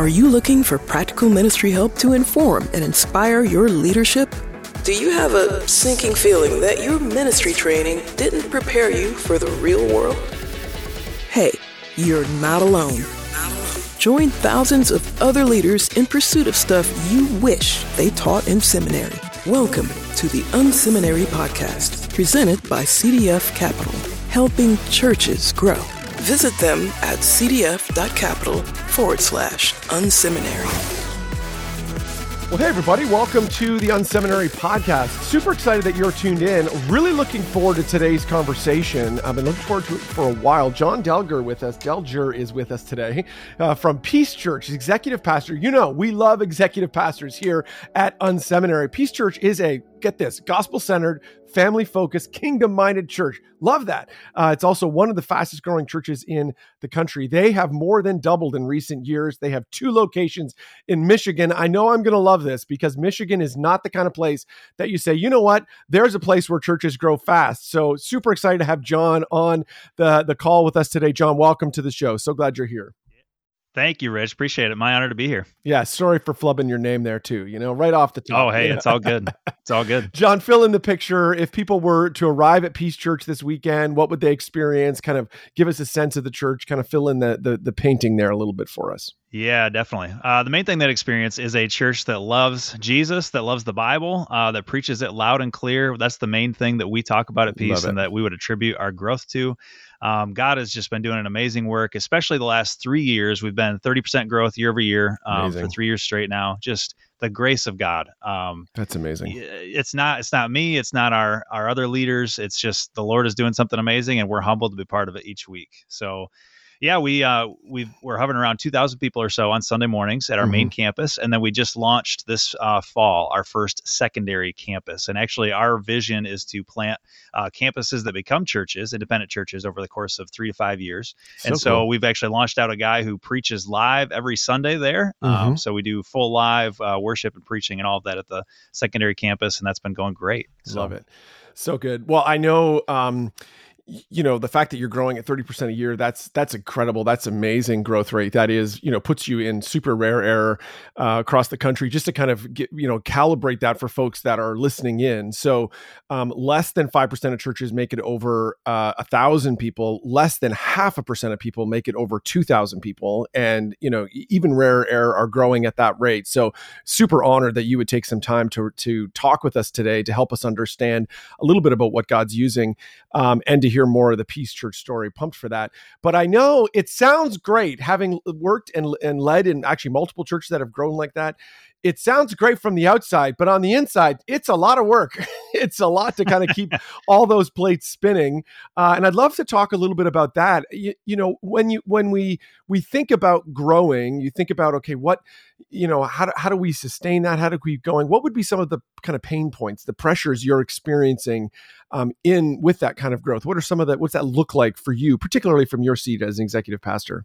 Are you looking for practical ministry help to inform and inspire your leadership? Do you have a sinking feeling that your ministry training didn't prepare you for the real world? Hey, you're not alone. Join thousands of other leaders in pursuit of stuff you wish they taught in seminary. Welcome to the Unseminary Podcast, presented by CDF Capital, helping churches grow. Visit them at cdf.capital forward slash unseminary. Well, hey, everybody, welcome to the Unseminary podcast. Super excited that you're tuned in. Really looking forward to today's conversation. I've been looking forward to it for a while. Jon Delger with us. Delger is with us today uh, from Peace Church, executive pastor. You know, we love executive pastors here at Unseminary. Peace Church is a get this gospel centered, family focused, kingdom minded church. Love that. Uh, it's also one of the fastest growing churches in the country. They have more than doubled in recent years. They have two locations in Michigan. I know I'm going to love this because Michigan is not the kind of place that you say, you know what, there's a place where churches grow fast. So super excited to have Jon on the, the call with us today. Jon, welcome to the show. So glad you're here. Thank you, Rich. Appreciate it. My honor to be here. Yeah, sorry for flubbing your name there too. You know, right off the top. Oh, hey, yeah. it's all good. It's all good. Jon, fill in the picture. If people were to arrive at Peace Church this weekend, what would they experience? Kind of give us a sense of the church. Kind of fill in the the, the painting there a little bit for us. Yeah, definitely. Uh, the main thing that experience is a church that loves Jesus, that loves the Bible, uh, that preaches it loud and clear. That's the main thing that we talk about at Peace and that we would attribute our growth to. Um, God has just been doing an amazing work, especially the last three years. We've been 30% growth year over year um, for three years straight now. Just the grace of God. Um, That's amazing. It's not it's not me. It's not our our other leaders. It's just the Lord is doing something amazing, and we're humbled to be part of it each week. So yeah, we uh, we we're hovering around 2,000 people or so on Sunday mornings at our mm-hmm. main campus, and then we just launched this uh, fall our first secondary campus. And actually, our vision is to plant uh, campuses that become churches, independent churches, over the course of three to five years. So and so cool. we've actually launched out a guy who preaches live every Sunday there. Um, mm-hmm. Um, so we do full live uh, worship and preaching and all of that at the secondary campus, and that's been going great. So. Love it. So good. Well, I know. Um, you know the fact that you're growing at 30% a year that's that's incredible. That's amazing growth rate. That is you know puts you in super rare air uh, across the country just to kind of get you know calibrate that for folks that are listening in. So um, less than 5% of churches make it over uh, a thousand people less than half a percent of people make it over 2000 people. And you know even rare air are growing at that rate. So super honored that you would take some time to to talk with us today to help us understand a little bit about what god's using um, and to hear hear more of the Peace Church story. Pumped for that. But I know it sounds great having worked and, and led in actually multiple churches that have grown like that it sounds great from the outside, but on the inside, it's a lot of work. it's a lot to kind of keep all those plates spinning. Uh, and I'd love to talk a little bit about that. You, you, know, when you when we we think about growing, you think about okay, what you know, how do, how do we sustain that? How do we keep going? What would be some of the kind of pain points, the pressures you're experiencing um, in with that kind of growth? What are some of that? What's that look like for you, particularly from your seat as an executive pastor?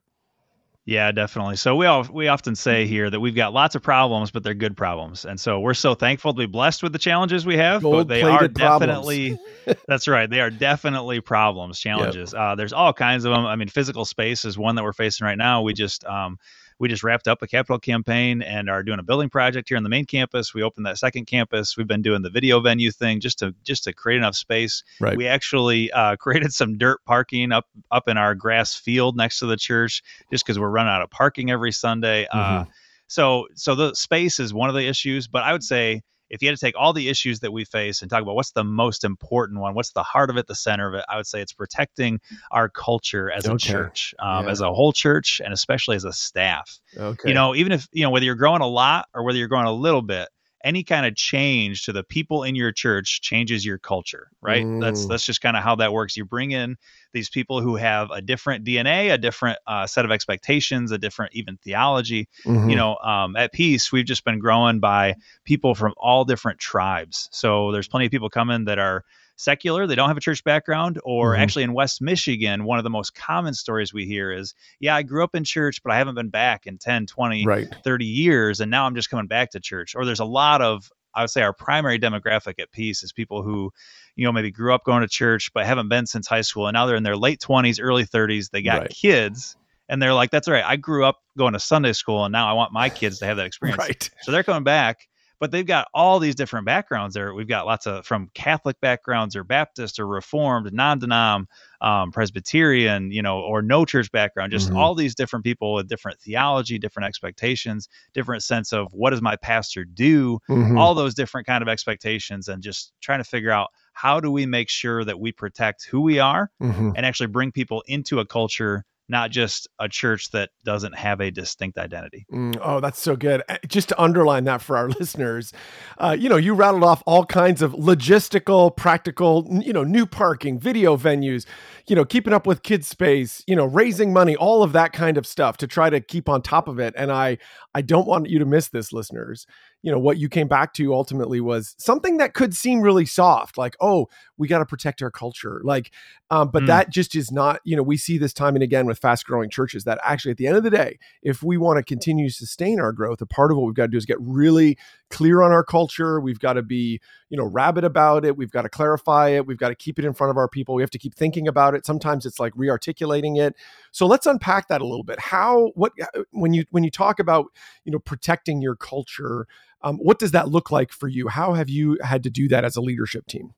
Yeah, definitely. So we all we often say here that we've got lots of problems, but they're good problems, and so we're so thankful to be blessed with the challenges we have. Gold but they are definitely that's right. They are definitely problems, challenges. Yep. Uh, there's all kinds of them. I mean, physical space is one that we're facing right now. We just um, we just wrapped up a capital campaign and are doing a building project here on the main campus. We opened that second campus. We've been doing the video venue thing just to just to create enough space. Right. We actually uh, created some dirt parking up up in our grass field next to the church, just because we're running out of parking every Sunday. Uh, mm-hmm. Uh, so so the space is one of the issues, but I would say if you had to take all the issues that we face and talk about what's the most important one, what's the heart of it, the center of it, I would say it's protecting our culture as okay. a church, um, yeah. as a whole church, and especially as a staff. Okay. You know, even if, you know, whether you're growing a lot or whether you're growing a little bit, any kind of change to the people in your church changes your culture, right? Mm. That's that's just kind of how that works. You bring in these people who have a different DNA, a different uh, set of expectations, a different even theology. Mm-hmm. You know, um, at Peace, we've just been growing by people from all different tribes. So there's plenty of people coming that are secular, they don't have a church background, or mm-hmm. actually in West Michigan, one of the most common stories we hear is, yeah, I grew up in church, but I haven't been back in 10, 20, right. 30 years, and now I'm just coming back to church. Or there's a lot of I would say our primary demographic at Peace is people who, you know, maybe grew up going to church but haven't been since high school, and now they're in their late twenties, early thirties. They got right. kids, and they're like, "That's right. I grew up going to Sunday school, and now I want my kids to have that experience." right. So they're coming back, but they've got all these different backgrounds there. We've got lots of from Catholic backgrounds or Baptist or Reformed, non-denom, um, Presbyterian, you know, or no church background. Just mm-hmm. all these different people with different theology, different expectations, different sense of what does my pastor do? Mm-hmm. All those different kind of expectations, and just trying to figure out how do we make sure that we protect who we are mm-hmm. and actually bring people into a culture not just a church that doesn't have a distinct identity. Mm, oh, that's so good. Eh, just to underline that for our listeners, uh, you know, you rattled off all kinds of logistical, practical, you know, new parking, video venues, you know, keeping up with kids space, you know, raising money, all of that kind of stuff to try to keep on top of it. And I, I don't want you to miss this, listeners you know what you came back to ultimately was something that could seem really soft like oh we got to protect our culture like um, but mm. that just is not you know we see this time and again with fast growing churches that actually at the end of the day if we want to continue to sustain our growth a part of what we've got to do is get really clear on our culture. We've got to be you know rabid about it. We've got to clarify it. We've got to keep it in front of our people. We have to keep thinking about it. Sometimes it's like rearticulating it. So let's unpack that a little bit. How what uh, when you when you talk about you know protecting your culture um, what does that look like for you? How have you had to do that as a leadership team?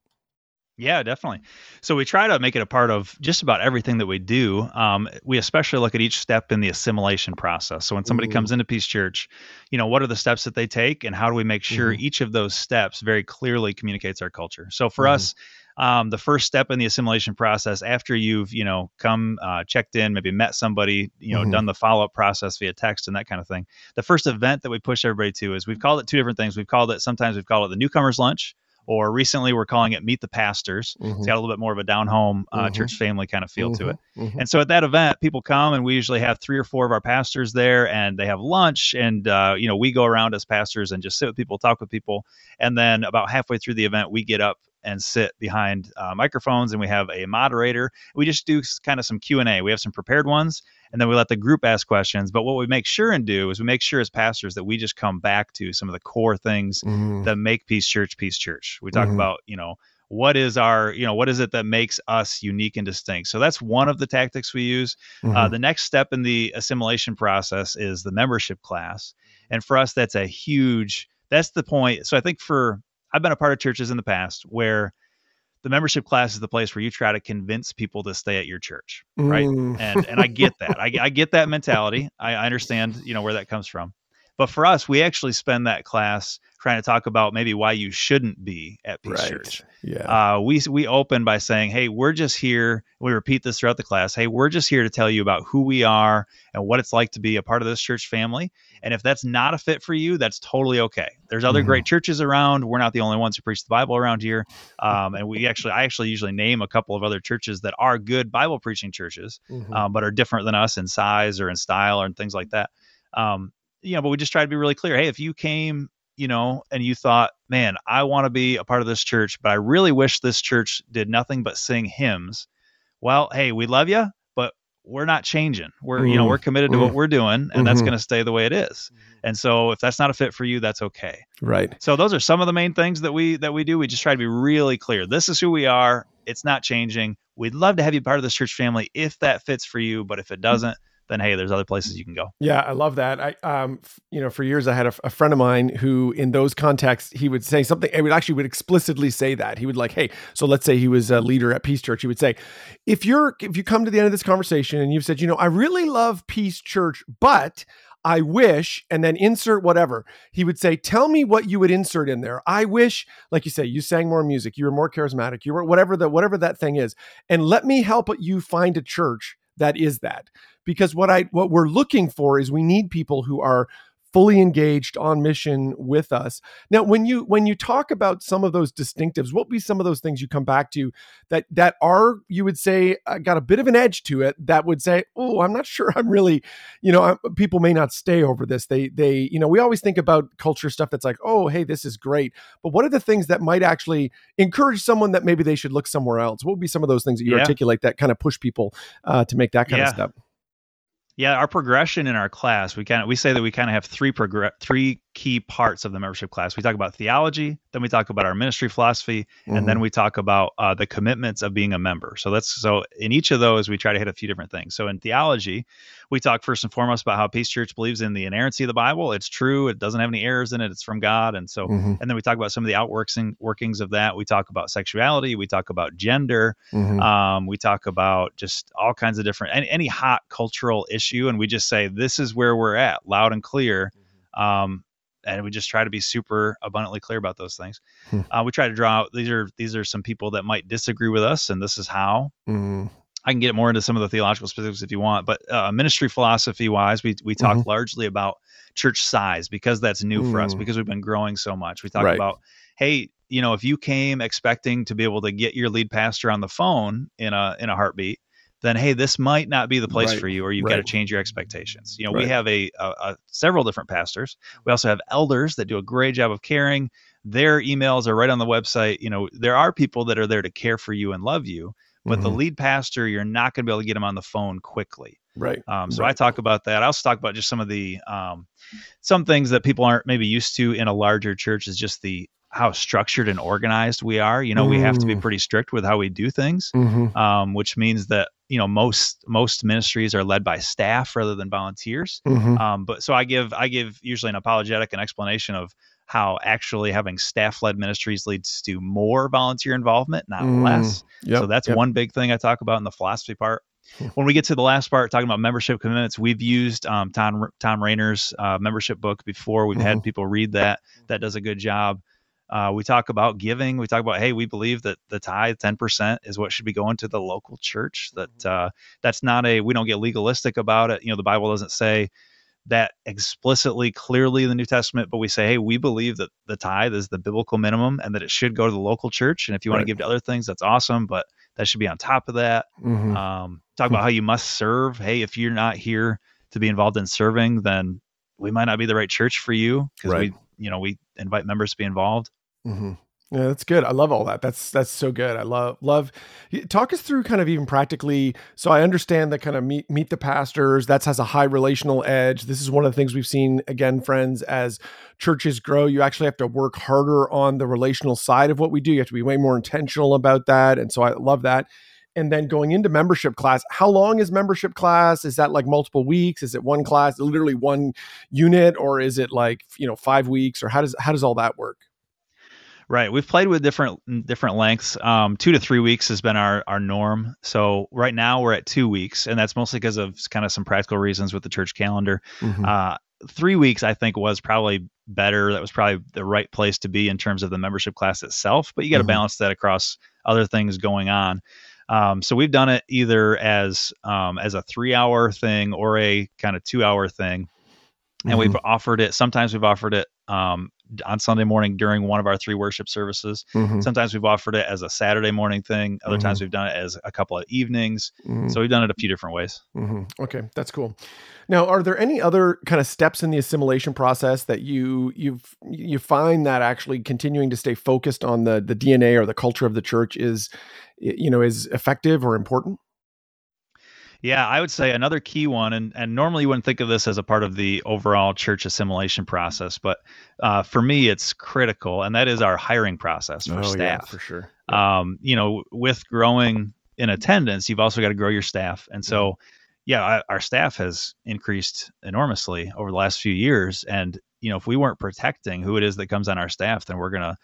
Yeah, definitely. So we try to make it a part of just about everything that we do. Um, we especially look at each step in the assimilation process. So when somebody mm. comes into Peace Church, you know, what are the steps that they take, and how do we make sure mm. each of those steps very clearly communicates our culture? So for mm. us, um, the first step in the assimilation process after you've you know come uh, checked in maybe met somebody you know mm-hmm. done the follow-up process via text and that kind of thing the first event that we push everybody to is we've called it two different things we've called it sometimes we've called it the newcomers lunch or recently we're calling it meet the pastors mm-hmm. it's got a little bit more of a down home uh, mm-hmm. church family kind of feel to it mm-hmm. Mm-hmm. and so at that event people come and we usually have three or four of our pastors there and they have lunch and uh, you know we go around as pastors and just sit with people talk with people and then about halfway through the event we get up and sit behind uh, microphones and we have a moderator. We just do kind of some q&a we have some prepared ones and then we let the group ask questions. But what we make sure and do is we make sure as pastors that we just come back to some of the core things mm-hmm. that make peace church peace church. We talk mm-hmm. about you know what is our you know what is it that makes us unique and distinct? So that's one of the tactics we use. Uh, mm-hmm. uh, the next step in the assimilation process is the membership class. And for us that's a huge that's the point. So i think for I've been a part of churches in the past where the membership class is the place where you try to convince people to stay at your church, right? Mm. And and I get that. I, I get that mentality. I, I understand, you know, where that comes from. But for us, we actually spend that class trying to talk about maybe why you shouldn't be at Peace right. Church. Yeah. Uh, we we open by saying, "Hey, we're just here." We repeat this throughout the class. Hey, we're just here to tell you about who we are and what it's like to be a part of this church family. And if that's not a fit for you, that's totally okay. There's other mm-hmm. great churches around. We're not the only ones who preach the Bible around here. Um, and we actually, I actually usually name a couple of other churches that are good Bible preaching churches, mm-hmm. um, but are different than us in size or in style or in things like that. Um, you know, but we just try to be really clear. Hey, if you came, you know, and you thought, man, I want to be a part of this church, but I really wish this church did nothing but sing hymns. Well, hey, we love you, but we're not changing. We're, mm you know, mm-hmm. we're committed to mm what we're doing, and mm-hmm. that's going to stay the way it is. Mm-hmm. And so, if that's not a fit for you, that's okay. Right. So those are some of the main things that we that we do. We just try to be really clear. This is who we are. It's not changing. We'd love to have you part of this church family if that fits for you, but if it doesn't, then hey, there's other places you can go. Yeah, I love that. I, um, you know, for years I had a, a, friend of mine who, in those contexts, he would say something. He would actually would explicitly say that he would like, hey, so let's say he was a leader at Peace Church. He would say, if you're if you come to the end of this conversation and you've said, you know, I really love Peace Church, but I wish, and then insert whatever. He would say, Tell me what you would insert in there. I wish, like you say, you sang more music, you were more charismatic, you were whatever the whatever that thing is. And let me help you find a church that is that because what I what we're looking for is we need people who are fully engaged on mission with us. Now, when you when you talk about some of those distinctives, what would be some of those things you come back to that that are you would say uh, got a bit of an edge to it that would say, "Oh, I'm not sure I'm really, you know, I'm, people may not stay over this." They they, you know, we always think about culture stuff that's like, "Oh, hey, this is great." But what are the things that might actually encourage someone that maybe they should look somewhere else? What would be some of those things that you yeah. articulate that kind of push people uh, to make that kind yeah. of step? Yeah, our progression in our class, we kind of we say that we kind of have three progress three key parts of the membership class. We talk about theology, then we talk about our ministry philosophy, mm-hmm. and then mm-hmm. we talk about uh, the commitments of being a member. So that's so in each of those we try to hit a few different things. So in theology, we talk first and foremost about how Peace Church believes in the inerrancy of the Bible. It's true. It doesn't have any errors in it. It's from God. And so, mm-hmm. and then we talk about some of the outworking workings of that. We talk about sexuality. We talk about gender. Mm-hmm. Um, we talk about just all kinds of different any, any, hot cultural issue, and we just say this is where we're at, loud and clear. Mm-hmm. Um, and we just try to be super abundantly clear about those things. Hmm. Uh, we try to draw out these are these are some people that might disagree with us, and this is how. Mm-hmm. I can get more into some of the theological specifics if you want, but uh, ministry philosophy wise, we we talk mm-hmm. largely about church size because that's new mm. for us mm. because we've been growing so much. We talk right. about, hey, you know, if you came expecting to be able to get your lead pastor on the phone in a in a heartbeat, then hey, this might not be the place right. for you, or you've right. got to change your expectations. You know, we have a, a, a several different pastors. We also have elders that do a great job of caring. Their emails are right on the website. You know, there are people that are there to care for you and love you but mm-hmm. the lead pastor, you're not going to be able to get him on the phone quickly. Right. Um, so right. I talk about that. I also talk about just some of the um, some things that people aren't maybe used to in a larger church is just the how structured and organized we are. You know, mm. we have to be mm. pretty strict with how we do things, mm-hmm. um, which means that you know most most ministries are led by staff rather than volunteers. Mm-hmm. Um, but so I give I give usually an apologetic an explanation of how actually having staff led ministries leads to more volunteer involvement, not mm, less. Yep, so that's yep. one big thing I talk about in the philosophy part. When we get to the last part, talking about membership commitments, we've used um, Tom Thom Rainer's uh, membership book before. We've mm-hmm. had people read that. That does a good job. Uh, we talk about giving. We talk about, hey, we believe that the tithe, ten percent, is what should be going to the local church. That mm-hmm. uh, that's not a. We don't get legalistic about it. You know, the Bible doesn't say that explicitly clearly in the New Testament, but we say, hey, we believe that the tithe is the biblical minimum and that it should go to the local church. And if you right. want to give to other things, that's awesome, but that should be on top of that. Mm-hmm. Um, talk about how you must serve. Hey, if you're not here to be involved in serving, then we might not be the right church for you because right. we, you know, we invite members to be involved. Mm-hmm. Yeah, that's good. I love all that. That's that's so good. I love love. Talk us through kind of even practically. So I understand that kind of meet meet the pastors. That has a high relational edge. This is one of the things we've seen again, friends. As churches grow, you actually have to work harder on the relational side of what we do. You have to be way more intentional about that. And so I love that. And then going into membership class, how long is membership class? Is that like multiple weeks? Is it one class, literally one unit, or is it like you know five weeks, or how does how does all that work? Right. We've played with different different lengths. Um, two to three weeks has been our our norm. So right now we're at two weeks, and that's mostly because of kind of some practical reasons with the church calendar. Mm-hmm. Uh, three weeks I think was probably better. That was probably the right place to be in terms of the membership class itself. But you got to mm-hmm. balance that across other things going on. Um, so we've done it either as um, as a three hour thing or a kind of two hour thing, and mm-hmm. we've offered it. Sometimes we've offered it um, on Sunday morning during one of our three worship services. Mm-hmm. Sometimes we've offered it as a Saturday morning thing. Other mm-hmm. times we've done it as a couple of evenings. Mm-hmm. So we've done it a few different ways. Mm-hmm. Okay, that's cool. Now, are there any other kind of steps in the assimilation process that you you you find that actually continuing to stay focused on the the DNA or the culture of the church is you know is effective or important? Yeah, I would say another key one, and, and normally you wouldn't think of this as a part of the overall church assimilation process, but uh, for me, it's critical, and that is our hiring process for oh, staff. Yeah, for sure. Um, you know, with growing in attendance, you've also got to grow your staff, and so. Mm-hmm. Yeah, our staff has increased enormously over the last few years, and you know, if we weren't protecting who it is that comes on our staff, then we're gonna,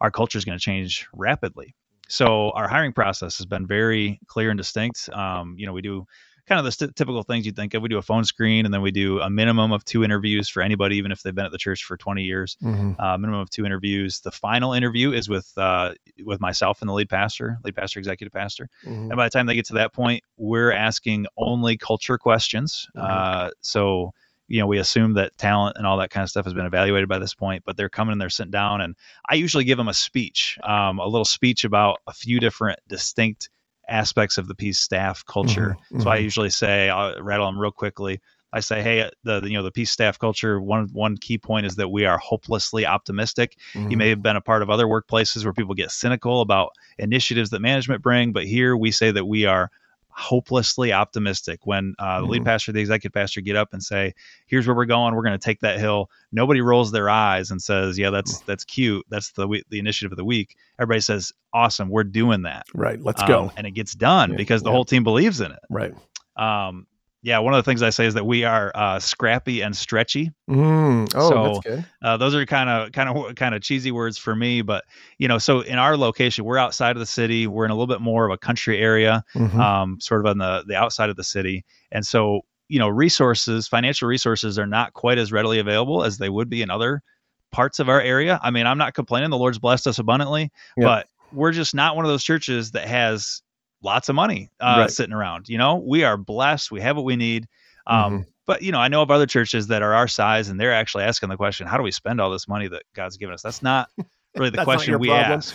our culture is going to change rapidly. So our hiring process has been very clear and distinct. Um, you know, we do kind of the st- typical things you think of. We do a phone screen, and then we do a minimum of two interviews for anybody, even if they've been at the church for 20 years. Mm-hmm. Uh, minimum of two interviews. The final interview is with uh, with myself and the lead pastor, lead pastor, executive pastor. Mm-hmm. And by the time they get to that point, we're asking only culture questions. Mm-hmm. Uh, so you know, we assume that talent and all that kind of stuff has been evaluated by this point, but they're coming and they're sitting down. And I usually give them a speech, um, a little speech about a few different distinct aspects of the Peace staff culture. Mm-hmm, so mm-hmm. I usually say, I'll rattle them real quickly. I say, hey, the, the, you know the Peace staff culture. One one key point is that we are hopelessly optimistic. Mm-hmm. You may have been a part of other workplaces where people get cynical about initiatives that management bring, but here we say that we are hopelessly optimistic when uh, the mm-hmm. lead pastor, the executive pastor get up and say, "Here's where we're going. We're going to take that hill." Nobody rolls their eyes and says, "Yeah, that's that's cute. That's the the initiative of the week." Everybody says, "Awesome, we're doing that." Right. Let's um, go. And it gets done yeah, because the yeah. whole team believes in it. Right. Um, yeah, one of the things I say is that we are uh, scrappy and stretchy. Mm. Oh, so, that's good. Uh, those are kind of kind of kind of cheesy words for me, but you know, so in our location, we're outside of the city. We're in a little bit more of a country area, mm-hmm. um, sort of on the the outside of the city, and so you know, resources, financial resources, are not quite as readily available as they would be in other parts of our area. I mean, I'm not complaining; the Lord's blessed us abundantly, yep. but we're just not one of those churches that has lots of money uh, right. sitting around. You know, we are blessed. We have what we need. Um, mm-hmm. But you know, I know of other churches that are our size, and they're actually asking the question, "How do we spend all this money that God's given us?" That's not really the question we problem. ask.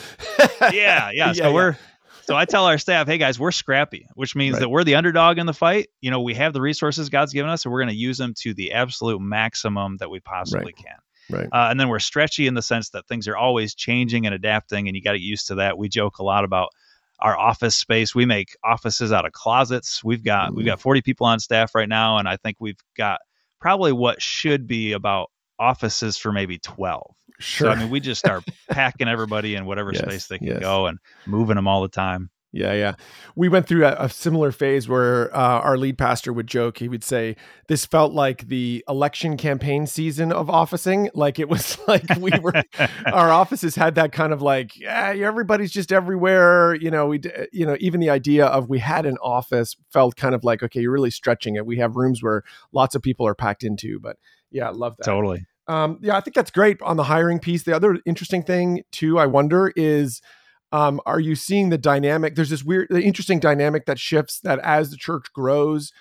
yeah, yeah. So yeah, we're so I tell our staff, "Hey guys, we're scrappy, which means right. that we're the underdog in the fight. You know, we have the resources God's given us, and we're going to use them to the absolute maximum that we possibly right. can." Right. Uh, and then we're stretchy in the sense that things are always changing and adapting, and you got to get used to that. We joke a lot about our office space. We make offices out of closets. We've got we've mm. got 40 people on staff right now, and I think we've got probably what should be about offices for maybe 12. Sure. So I mean, we just start packing everybody in whatever yes, space they can yes. go and moving them all the time. Yeah, yeah. We went through a, a similar phase where uh, our lead pastor would joke. He would say, "This felt like the election campaign season of officing. Like it was like we were, our offices had that kind of like, yeah, everybody's just everywhere. You know, we, you know, even the idea of we had an office felt kind of like, okay, you're really stretching it. We have rooms where lots of people are packed into, but yeah, love that. Totally. Um, yeah, I think that's great on the hiring piece. The other interesting thing too, I wonder, is um, are you seeing the dynamic? There's this weird, interesting dynamic that shifts that as the church grows.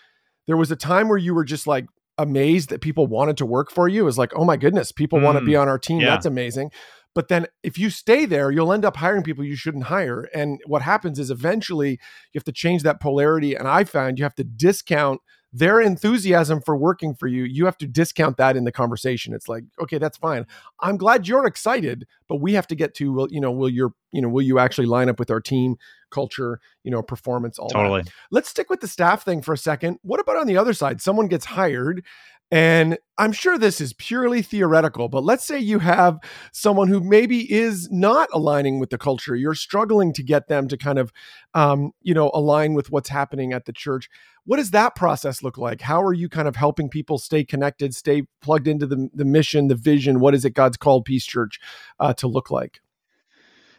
There was a time where you were just like amazed that people wanted to work for you. Is like, oh my goodness, people mm, want to be on our team. Yeah. That's amazing. But then if you stay there, you'll end up hiring people you shouldn't hire. And what happens is eventually you have to change that polarity. And I found you have to discount their enthusiasm for working for you, you have to discount that in the conversation. It's like, okay, that's fine. I'm glad you're excited, but we have to get to, well, you know, will your, you know, will you actually line up with our team culture, you know, performance, all totally. That. Let's stick with the staff thing for a second. What about on the other side? Someone gets hired and I'm sure this is purely theoretical, but let's say you have someone who maybe is not aligning with the culture. You're struggling to get them to kind of, um, you know, align with what's happening at the church. What does that process look like? How are you kind of helping people stay connected, stay plugged into the, the mission, the vision? What is it God's called Peace Church uh, to look like?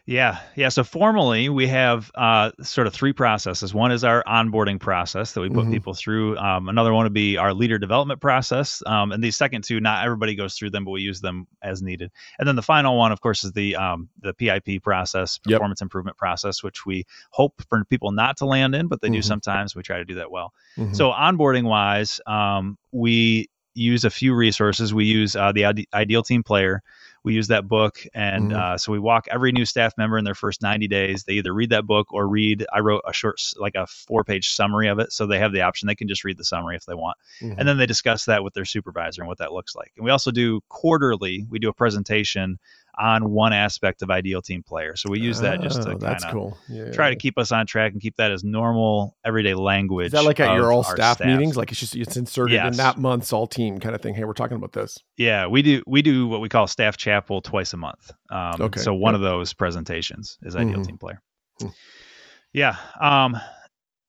Yeah, yeah. So formally, we have uh, sort of three processes. One is our onboarding process that we put mm-hmm. people through. Um, another one would be our leader development process. Um, and these second two, not everybody goes through them, but we use them as needed. And then the final one, of course, is the um, the PIP process, performance yep. improvement process, which we hope for people not to land in, but they mm-hmm. do sometimes. We try to do that well. Mm-hmm. So onboarding wise, um, we use a few resources. We use uh, the Ideal Team Player we use that book and mm-hmm. uh, so we walk every new staff member in their first 90 days they either read that book or read i wrote a short like a four page summary of it so they have the option they can just read the summary if they want mm-hmm. and then they discuss that with their supervisor and what that looks like and we also do quarterly we do a presentation on one aspect of ideal team player. So we use that just to oh, kind of cool. yeah, try to keep us on track and keep that as normal everyday language. Is that like at your all staff, staff, meetings? Like it's just it's inserted yes. in that month's all team kind of thing. Hey, we're talking about this. Yeah, we do we do what we call staff chapel twice a month. Um, okay. So one yep. of those presentations is ideal mm-hmm. team player. Mm-hmm. Yeah. Um,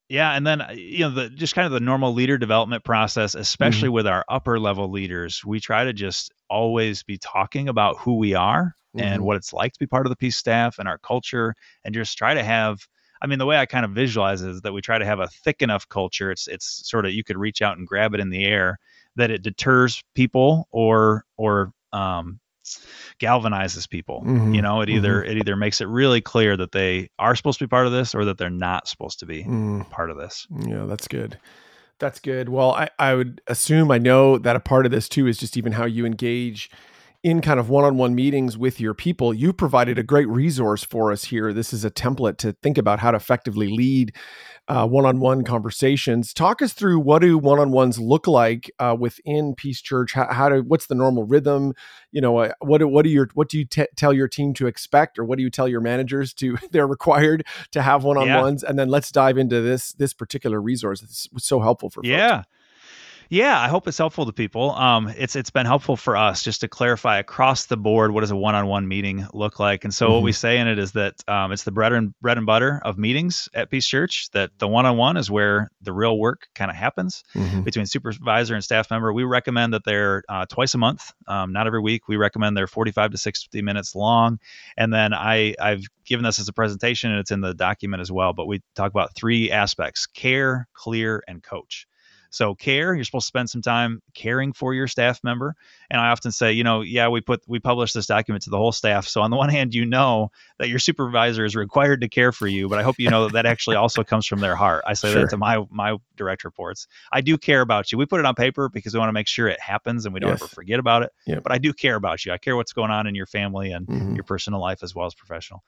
yeah, and then uh, you know the just kind of the normal leader development process, especially mm-hmm. with our upper level leaders, we try to just always be talking about who we are mm-hmm. and what it's like to be part of the peace staff and our culture, and just try to have. I mean, the way I kind of visualize is that we try to have a thick enough culture. It's it's sort of you could reach out and grab it in the air that it deters people or or um, galvanizes people. Mm-hmm. You know, it either mm-hmm. it either makes it really clear that they are supposed to be part of this or that they're not supposed to be mm. part of this. Yeah, that's good. That's good. Well, I, I would assume I know that a part of this too is just even how you engage in kind of one-on-one meetings with your people, you provided a great resource for us here. This is a template to think about how to effectively lead uh, one-on-one conversations. Talk us through what do one-on-ones look like uh, within Peace Church? How, how, do what's the normal rhythm? You know, uh, what what do your what do you t- tell your team to expect, or what do you tell your managers to they're required to have one-on-ones? Yeah. And then let's dive into this this particular resource. It's so helpful for. Folks. Yeah, I hope it's helpful to people. Um, it's it's been helpful for us just to clarify across the board what does a one-on-one meeting look like. And so mm-hmm. what we mm-hmm. say in it is that um, it's the bread and bread and butter of meetings at Peace Church. That the one-on-one is where the real work kind of happens mm-hmm. between supervisor and staff member. We recommend that they're uh, twice a month, um, not every week. We recommend they're 45 to 60 minutes long. And then I I've given this as a presentation and it's in the document as well. But we talk about three aspects: care, clear, and coach. So care, you're supposed to spend some time caring for your staff member. And I often say, you know, yeah, we put we publish this document to the whole staff. So on the one hand, you know that your supervisor is required to care for you, but I hope you know that that actually also comes from their heart. I say sure. that to my my direct reports. I do care about you. We put it on paper because we want to make sure it happens and we don't yes. ever forget about it. Yep. But I do care about you. I care what's going on in your family and mm-hmm. your personal life as well as professional.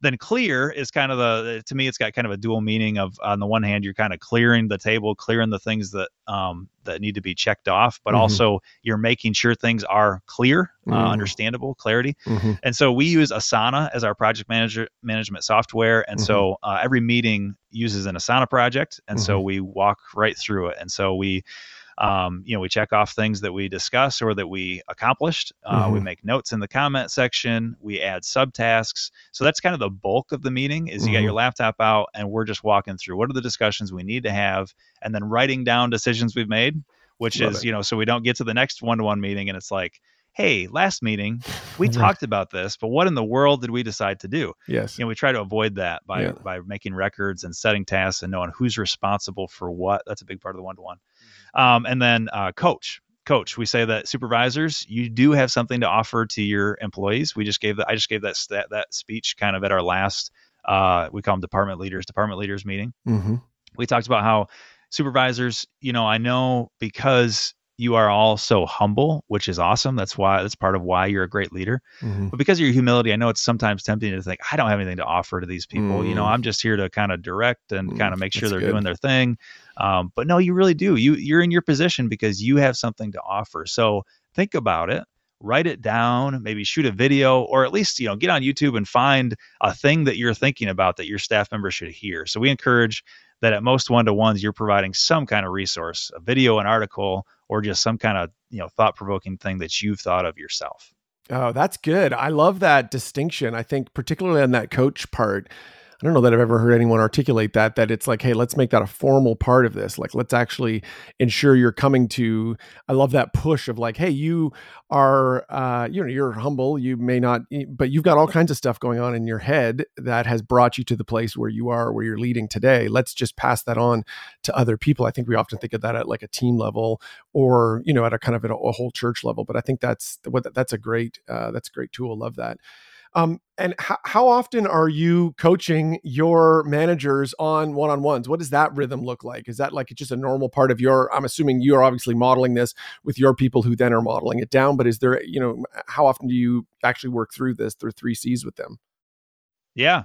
Then clear is kind of the to me it's got kind of a dual meaning of on the one hand you're kind of clearing the table, clearing the things that um, that need to be checked off, but mm-hmm. also you're making sure things are clear, uh, mm-hmm. uh, understandable, clarity. Mm-hmm. And so we use Asana as our project manager management software, and so mm-hmm. uh, every meeting uses an Asana project, and so mm-hmm. we walk right through it, and so we um, you know, we check off things that we discuss or that we accomplished. Uh, mm-hmm. We make notes in the comment section. We add subtasks. So that's kind of the bulk of the meeting. Is you mm-hmm. got your mm-hmm. laptop out, and we're just walking through what are the discussions we need to have, and then writing down decisions we've made. Which Love is, it. you know, so we don't get to the next one-to-one meeting and it's like, hey, last meeting we talked about this, but what in the world did we decide to do? Yes. You know, we try to avoid that by yeah. by making records and setting tasks and knowing who's responsible for what. That's a big part of the one to one. Um, and then uh, coach, coach. We say that supervisors, you do have something to offer to your employees. We just gave that. I just gave that that, that speech kind of at our last. Uh, we call them department leaders, department leaders meeting. Mm-hmm. We talked about how supervisors, you know, I know because you are all so humble, which is awesome. That's why that's part of why you're a great leader. Mm-hmm. But because of your humility, I know it's sometimes tempting to think, I don't have anything to offer to these people. Mm-hmm. You know, mm. I'm just here to kind of direct and mm-hmm. kind of make sure that's they're good. doing their thing. Um, but no, you really do. You you're in your position because you have something to offer. So think about it write it down maybe shoot a video or at least you know get on youtube and find a thing that you're thinking about that your staff members should hear so we encourage that at most one-to-ones you're providing some kind of resource a video an article or just some kind of you know thought-provoking thing that you've thought of yourself? Oh that's good. I love that distinction. I think particularly on that coach part I don't know that I've ever heard anyone articulate that, that it's like, hey, let's make that a formal part of this. Like, let's actually ensure you're coming to, I love that push of like, hey, you are, uh, you know, you're humble. You may not, but you've got all kinds of stuff going on in your head that has brought you to the place where you are, where you're leading today. Let's just pass that on to other people. I think we often think of that at like a team level or, you know, at a kind of a, a whole church level. But I think that's what, that's a great, uh, that's a great tool. Love that. Um, and h- how often are you coaching your managers on one-on-ones? What does that rhythm look like? Is that like it's just a normal part of your? I'm assuming you are obviously modeling this with your people who then are modeling it down. But is there, you know, how often do you actually work through this through three C's with them? Yeah.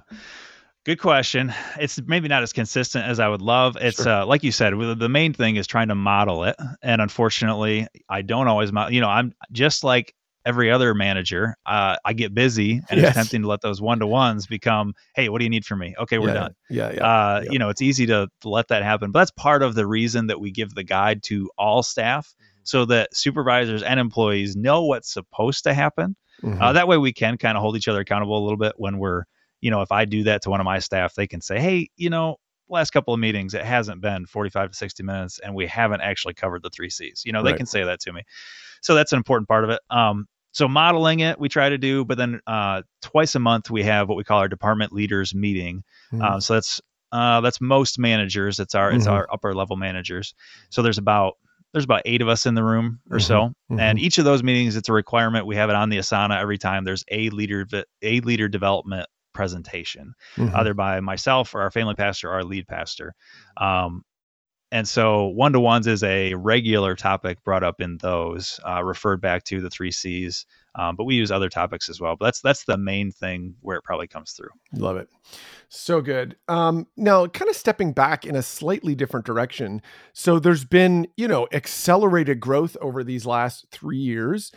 Good question. It's maybe not as consistent as I would love. It's sure. uh, like you said, the main thing is trying to model it, and unfortunately, I don't always. Model, you know, I'm just like every other manager, uh, I get busy and yes. it's tempting to let those one to ones become, hey, what do you need from me? Okay, we're yeah, done. Yeah, yeah, uh, yeah, You know, it's easy to, let that happen, but that's part of the reason that we give the guide to all staff mm-hmm. so that supervisors and employees know what's supposed to happen. Mm-hmm. Uh, that way, we can kind of hold each other accountable a little bit when we're, you know, if I do that to one of my staff, they can say, hey, you know, last couple of meetings it hasn't been 45 to 60 minutes and we haven't actually covered the three c's you know they right. can say that to me so that's an important part of it um, so modeling it we try to do but then uh, twice a month we have what we call our department leaders meeting mm-hmm. uh, so that's uh, that's most managers it's our mm-hmm. it's our upper level managers so there's about there's about eight of us in the room or mm-hmm. so mm-hmm. and each of those meetings it's a requirement we have it on the asana every time there's a leader a leader development presentation mm-hmm. either by myself or our family pastor or our lead pastor um, and so one to ones is a regular topic brought up in those, uh, referred back to the three C's. Um, but we use other topics as well. But that's that's the main thing where it probably comes through. Love it. So good. Um, now, kind of stepping back in a slightly different direction. So there's been, you know, accelerated growth over these last three years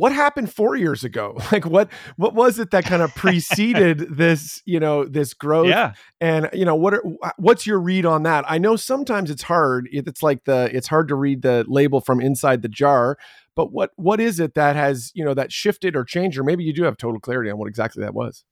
what happened four years ago like what what was it that kind of preceded this you know this growth yeah and you know what are, what's your read on that i know sometimes it's hard it's like the it's hard to read the label from inside the jar but what what is it that has you know that shifted or changed or maybe you do have total clarity on what exactly that was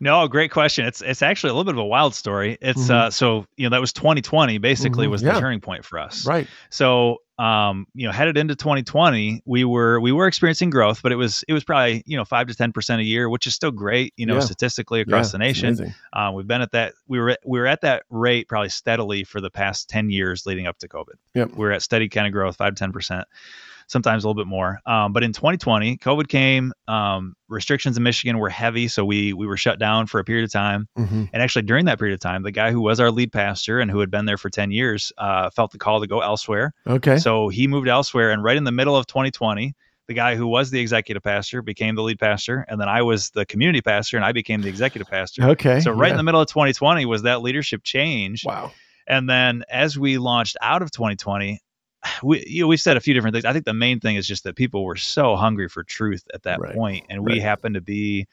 no, great question. It's it's actually a little bit of a wild story. It's mm-hmm. uh so you know that was 2020 basically mm-hmm. was yeah. the turning point for us. Right. So um you know headed into 2020 we were we were experiencing growth but it was it was probably you know 5 to 10% a year which is still great you know yeah. statistically across yeah, the nation um, we've been at that we were we were at that rate probably steadily for the past 10 years leading up to covid yep. we we're at steady kind of growth 5 to 10% sometimes a little bit more. Um, but in 2020, COVID came. Um, restrictions in Michigan were heavy, so we we were shut down for a period of time. Mm-hmm. And actually, during that period of time, the guy who was our lead pastor and who had been there for 10 years uh, felt the call to go elsewhere. Okay. So he moved elsewhere, and right in the middle of 2020 the guy who was the executive pastor became the lead pastor and then i was the community pastor and i became the executive pastor okay so right yeah. in the middle of 2020 was that leadership change wow and then as we launched out of 2020 we you know, we've said a few different things. I think the main thing is just that people were so hungry for truth at that right. point, and we happened to be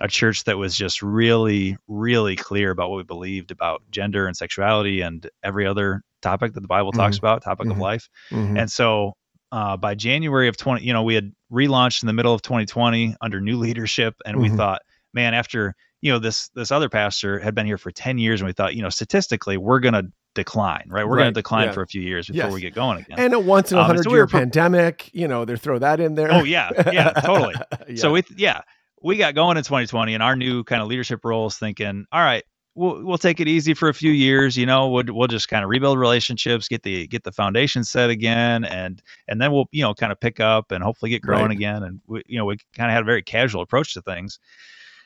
a church that was just really, really clear about what we believed about gender and sexuality and every other topic that the Bible talks mm-hmm. about, topic mm-hmm. of life. Mm-hmm. And so uh, by January of 20, you know, we had relaunched in the middle of 2020 under new leadership, and we mm-hmm. thought, man, after you know this this other pastor had been here for 10 years and we thought you know statistically we're going to decline, right? We're right. going to decline yeah. for a few years before yes. we get going again. And a once in a um, hundred um, so year we pro- pandemic, you know, they throw that in there. Oh yeah, yeah, totally. yeah. So we, yeah, we got going in 2020, and our new kind of leadership roles, thinking, all right, we'll we'll take it easy for a few years. You know, we'll we'll just kind of rebuild relationships, get the get the foundation set again, and and then we'll you know kind of pick up and hopefully get growing right. again. And we, you know, we kind of had a very casual approach to things.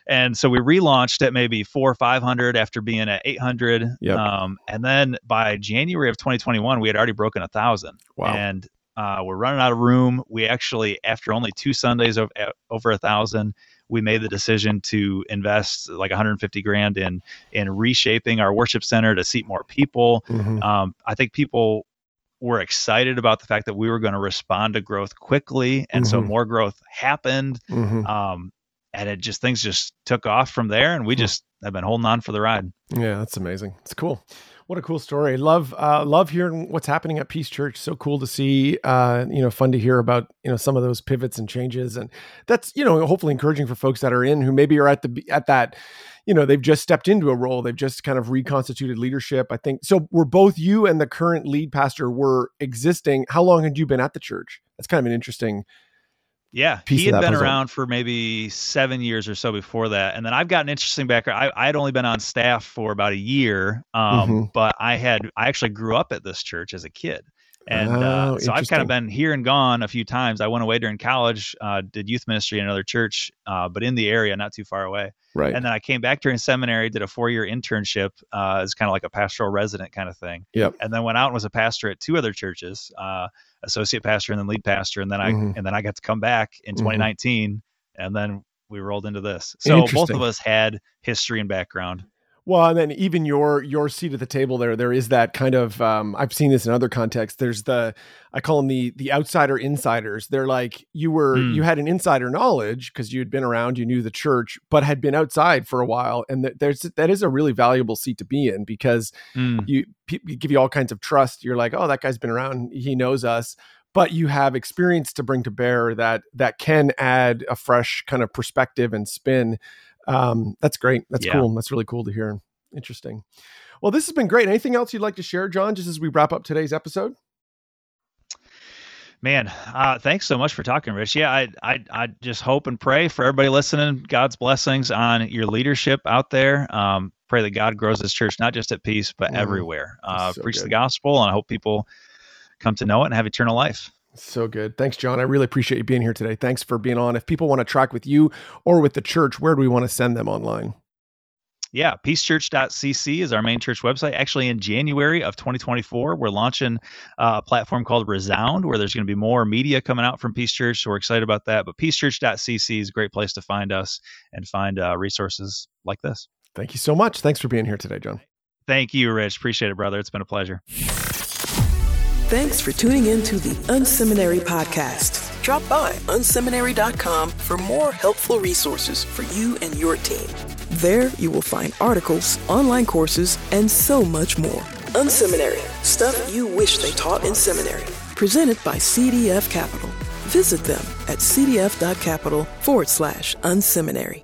And so we relaunched at maybe four or 500 after being at 800. Yep. Um, and then by January of 2021, we had already broken a thousand. Wow. And uh, we're running out of room. We actually, after only two Sundays over, over a thousand, we made the decision to invest like 150 grand in in reshaping our worship center to seat more people. Mm-hmm. Um, I think people were excited about the fact that we were going to respond to growth quickly, and mm-hmm. so more growth happened. Mm-hmm. Um, and it just things just took off from there and we hmm. just have been holding on for the ride. Yeah that's amazing. It's cool. What a cool story. Love uh, love hearing what's happening at peace church. So cool to see uh, you know fun to hear about you know some of those pivots and changes. And that's you know hopefully encouraging for folks that are in who maybe are at the at that you know they've just stepped into a role. They've just kind of reconstituted leadership i think. So were both you and the current lead pastor were existing? How long had you been at the church? That's kind of an interesting yeah, he had been puzzle. around for maybe seven years or so before that, and then I've got an interesting background. I, had only been on staff for about a year, um, mm-hmm. but I had I actually grew up at this church as a kid, and uh, oh, uh, so I've kind of been here and gone a few times. I went away during college, uh, did youth ministry in another church, uh, but in the area, not too far away. Right. And then I came back during seminary, did a four year internship uh, as kind of like a pastoral resident kind of thing. Yep. And then went out and was a pastor at two other churches. Associate pastor and then lead pastor, and then I mm-hmm. and then I got to come back in 2019, mm-hmm. and then we rolled into this. So both of us had history and background. Well, and then even your your seat at the table there, there is that kind of um, I've seen this in other contexts. There's the I call them the the outsider insiders. They're like you were mm. you had an insider knowledge because you had been around, you knew the church, but had been outside for a while, and th- there's that is a really valuable seat to be in because mm. you people give you all kinds of trust. You're like, oh, that guy's been around, he knows us but you have experience to bring to bear that that can add a fresh kind of perspective and spin um, that's great. That's yeah. cool. That's really cool to hear. Interesting. Well, this has been great. Anything else you'd like to share, Jon, just as we wrap up today's episode? Man, uh, thanks so much for talking, Rich. Yeah, I, I, I just hope and pray for everybody listening. God's blessings on your leadership out there. Um, pray that God grows His church not just at peace, but mm, everywhere. Uh, so preach good. the gospel, and I hope people come to know it and have eternal life. So good. Thanks, Jon. I really appreciate you being here today. Thanks for being on. If people want to track with you or with the church, where do we want to send them online? yeah, peacechurch.cc is our main church website. Actually, in January of 2024, we're launching uh, a platform called Resound, where there's going to be more media coming out from Peace Church. So we're excited about that. But peacechurch.cc is a great place to find us and find uh, resources like this. Thank you so much. Thanks for being here today, Jon. Thank you, Rich. Appreciate it, brother. It's been a pleasure. Thanks for tuning in to the Unseminary Podcast. Drop by unseminary.com for more helpful resources for you and your team. There you will find articles, online courses, and so much more. Unseminary, stuff you wish they taught in seminary. Presented by CDF Capital. Visit them at cdf.capital forward slash unseminary.